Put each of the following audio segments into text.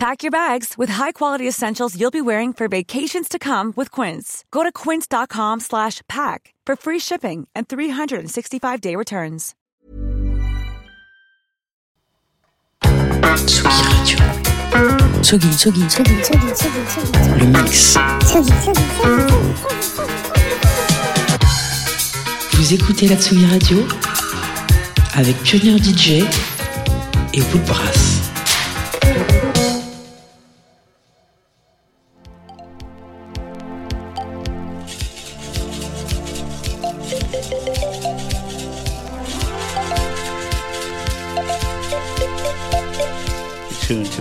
Pack your bags with high-quality essentials you'll be wearing for vacations to come with Quince. Go to quince.com slash pack for free shipping and 365-day returns. Tsugi Radio. Tsugi, Tsugi, Tsugi, Le mix. Vous écoutez la Tsugi Radio avec Pionnier DJ et Woodbrass.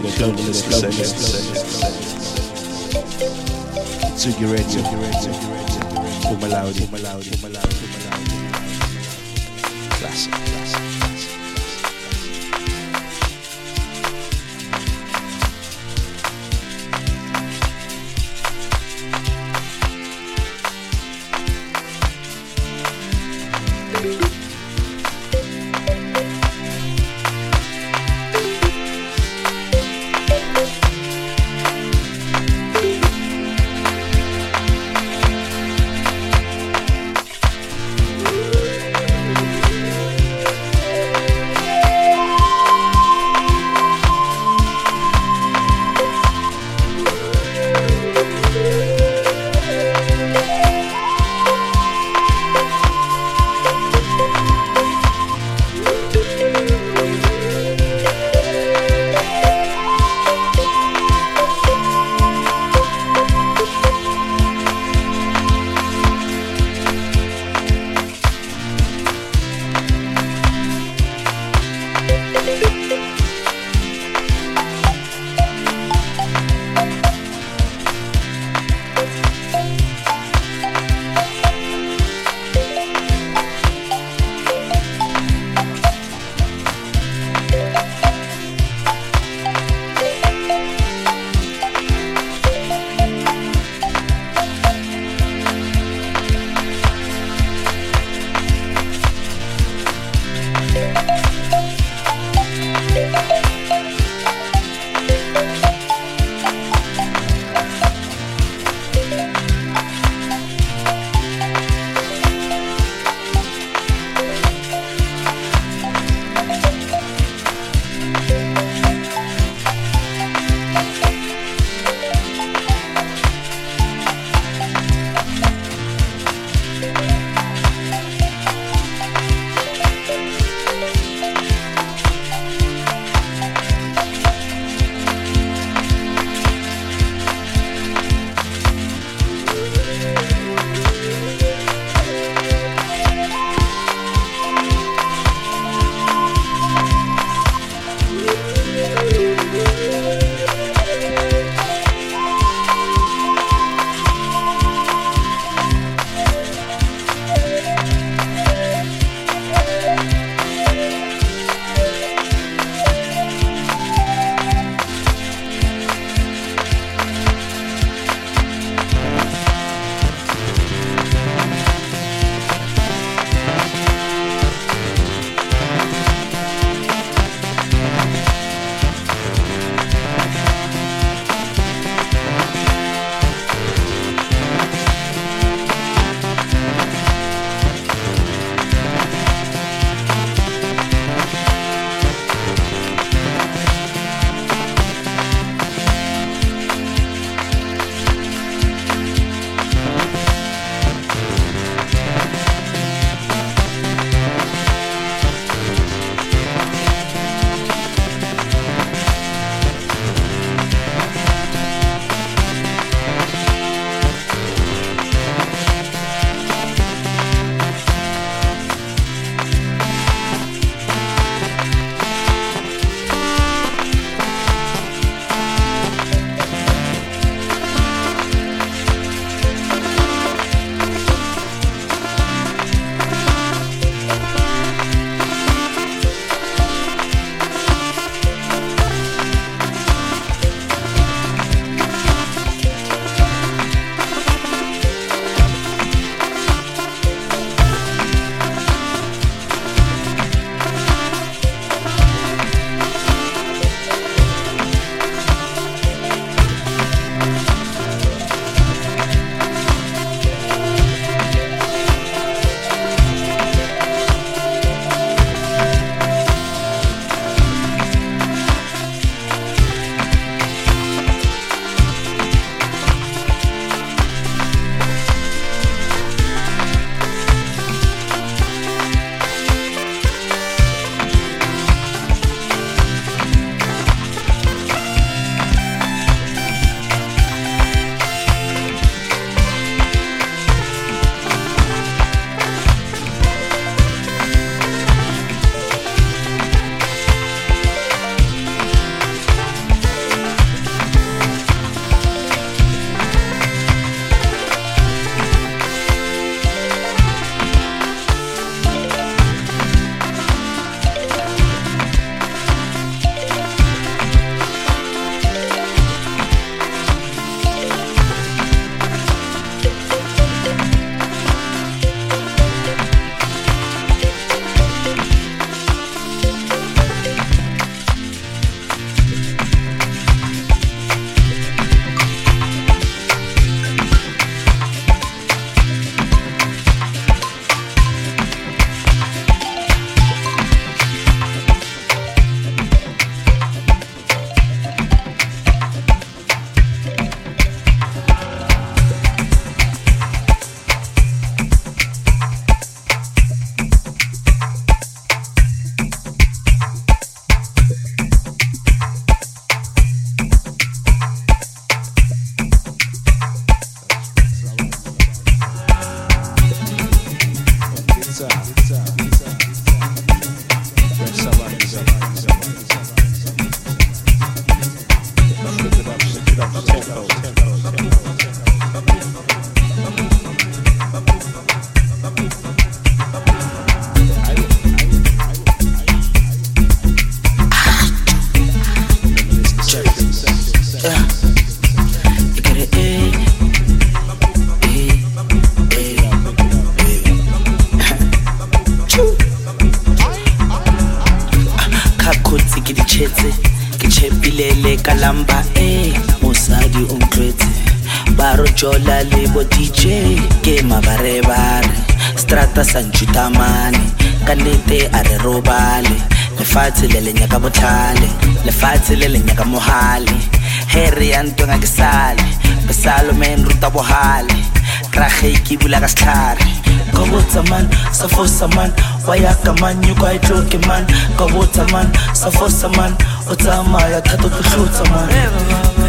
To the Douglas Tsugi Radio. Umalaudi. Umalaudi. Umalaudi. Classic. Classic. Bo dj ke mabarebare. Strata sa ntšhutamane ka nnete a re robale. Lefatshe le lenyaka botlhale lefatshe le lenyaka mohale. Here ya ntonga ke sale besalomen ruta bohale. Krage ke bula ka setlhare. Ka man sa fosa man wa yaka man yo kwa itloke man. Ka man sa fosa man o tsamaya thata o tlotlotsa man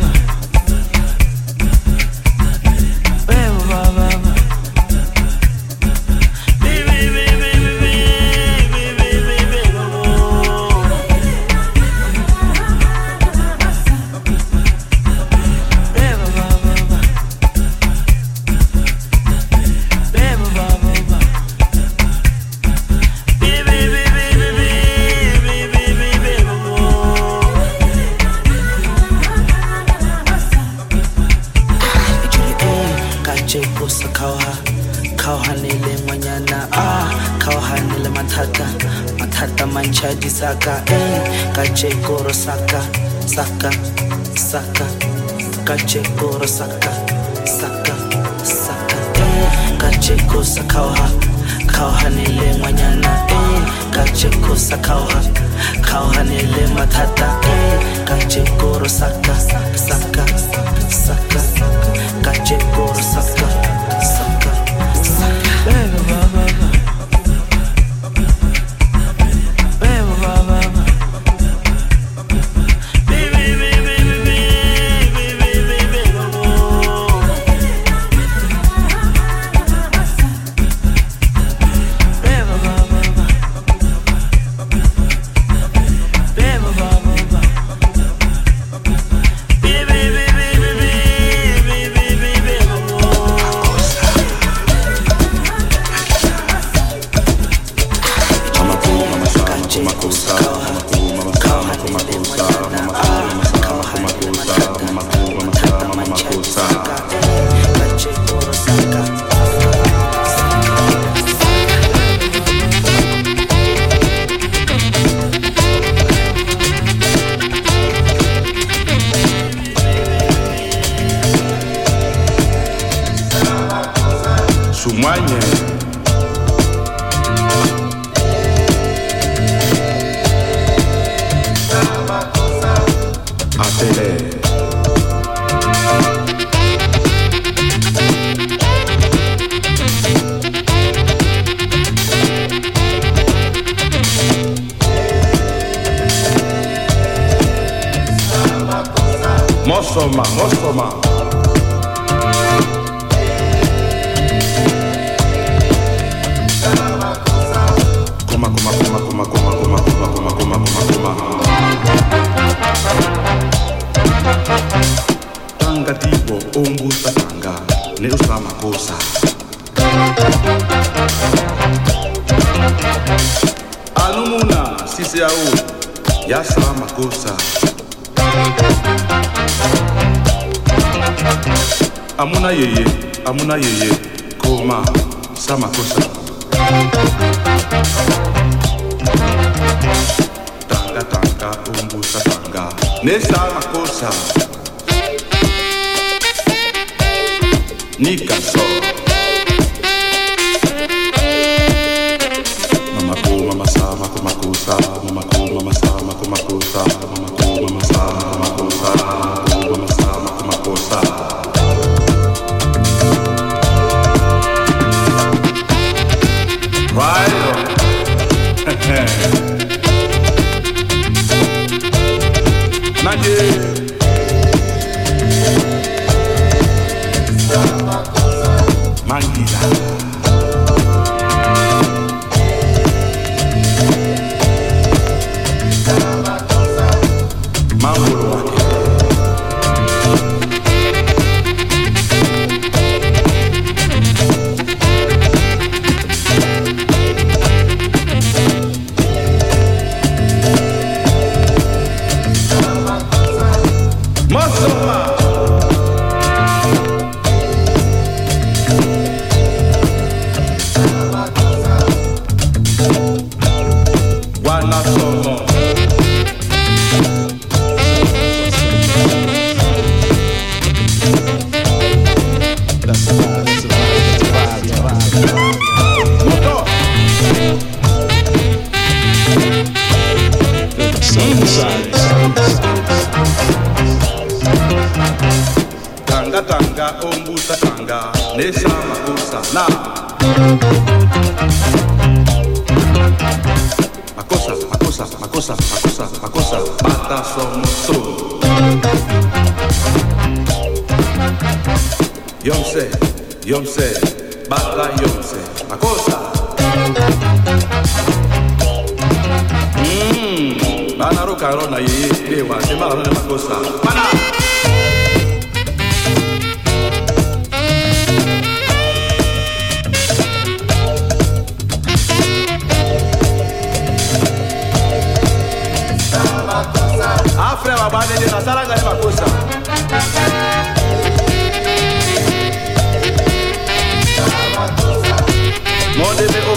Nadie.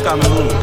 Cameroun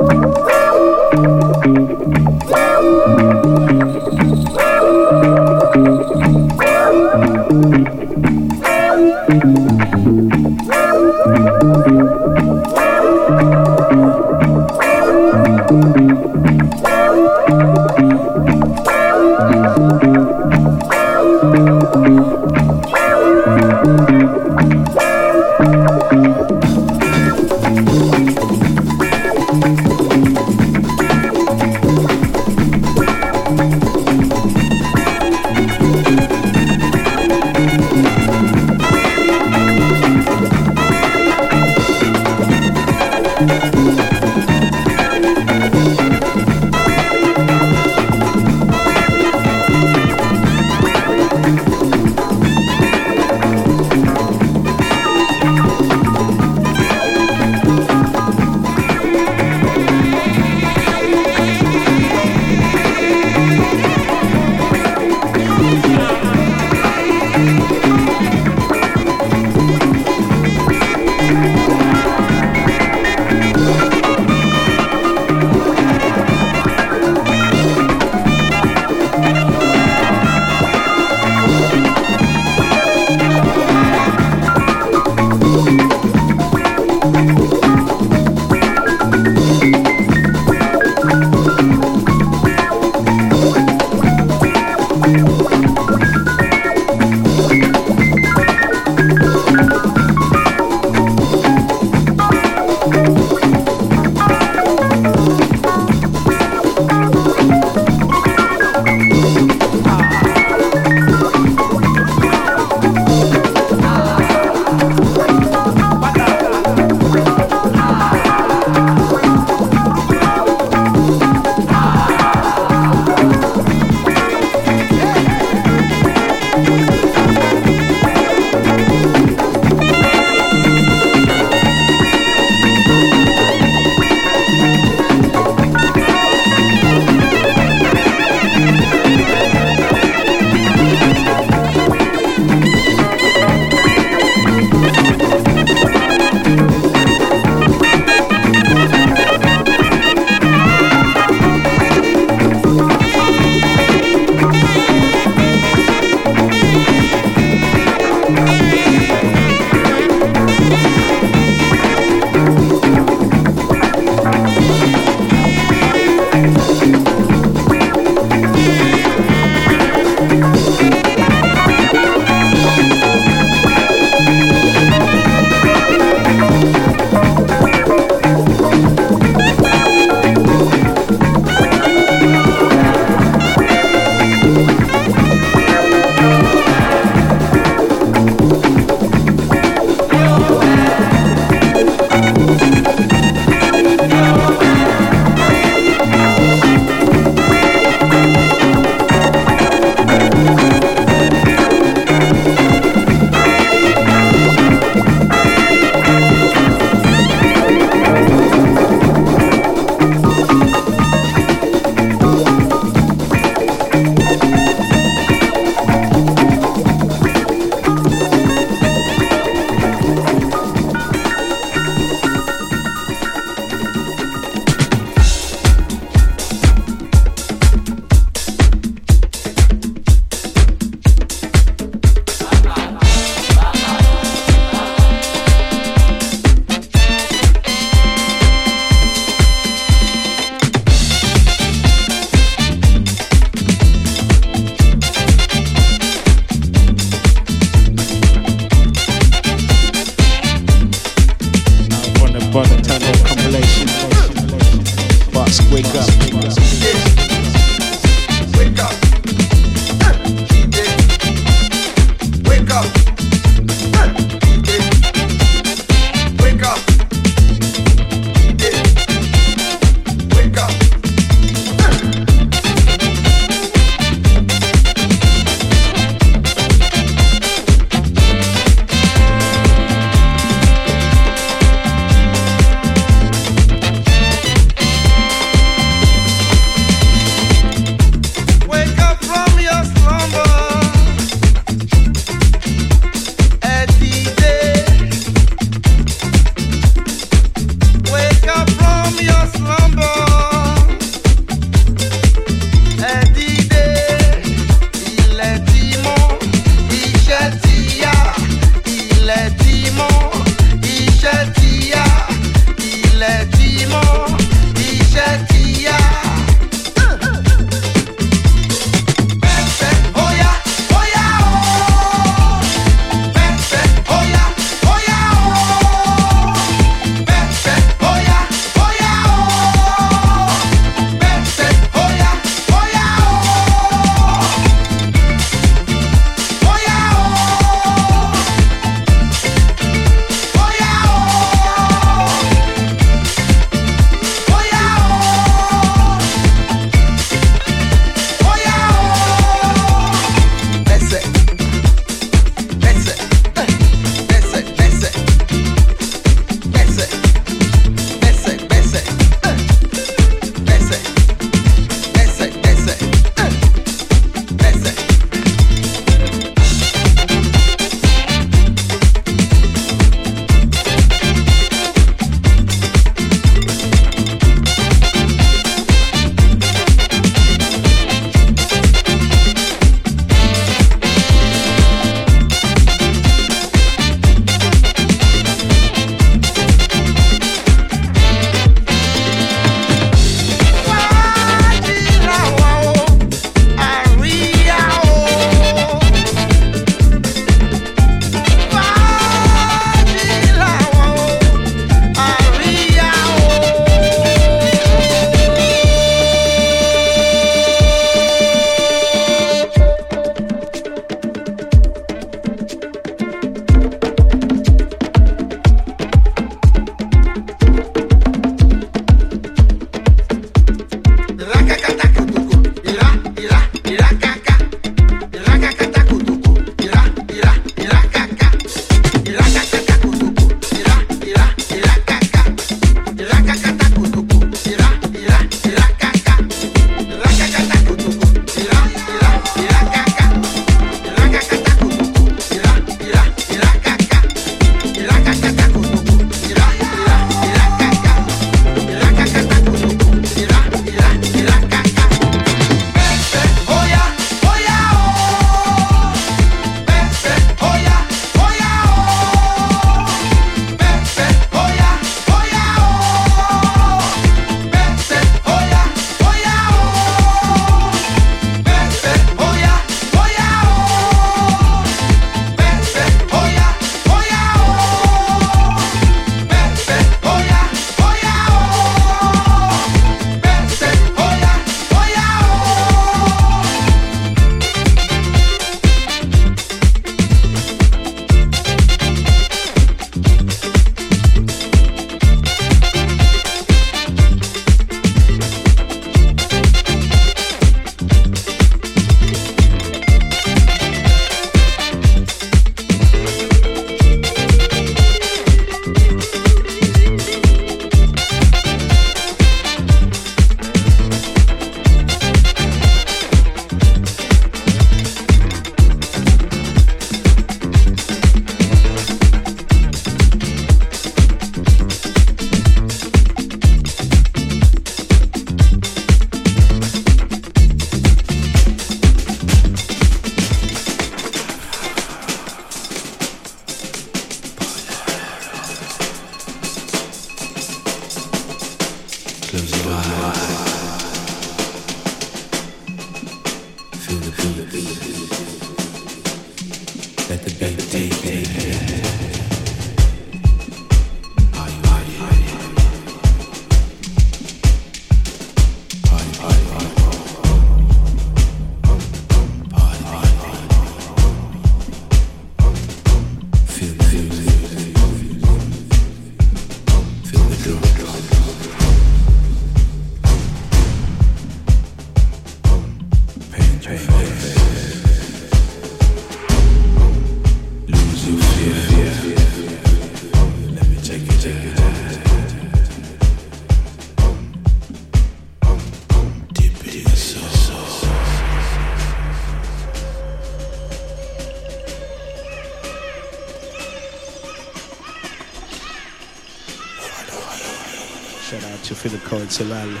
called Salala.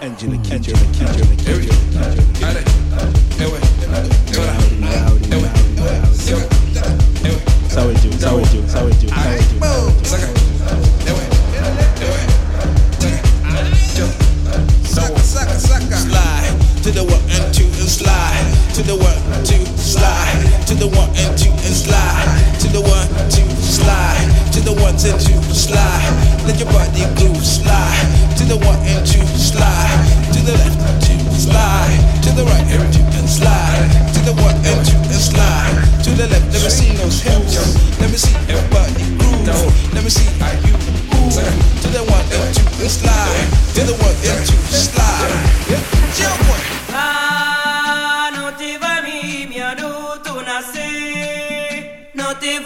Angela to the one and two and slide to the one two slide to the one and two and slide to the one two slide to the one and two slide. Let your body groove slide to the one and two slide to the left two slide to the right and two and slide to the one and two and slide to the left. Let me see those hips. Let me see your body groove. Let me see how you move to the one and two and slide to the one and two slide. Yeah, one.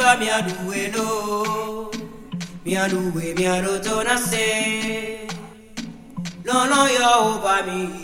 Baba mi aduwe no Mi aduwe mi adotona se Lọ́lọ́ yọ ọba mi yìí.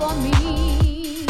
for me.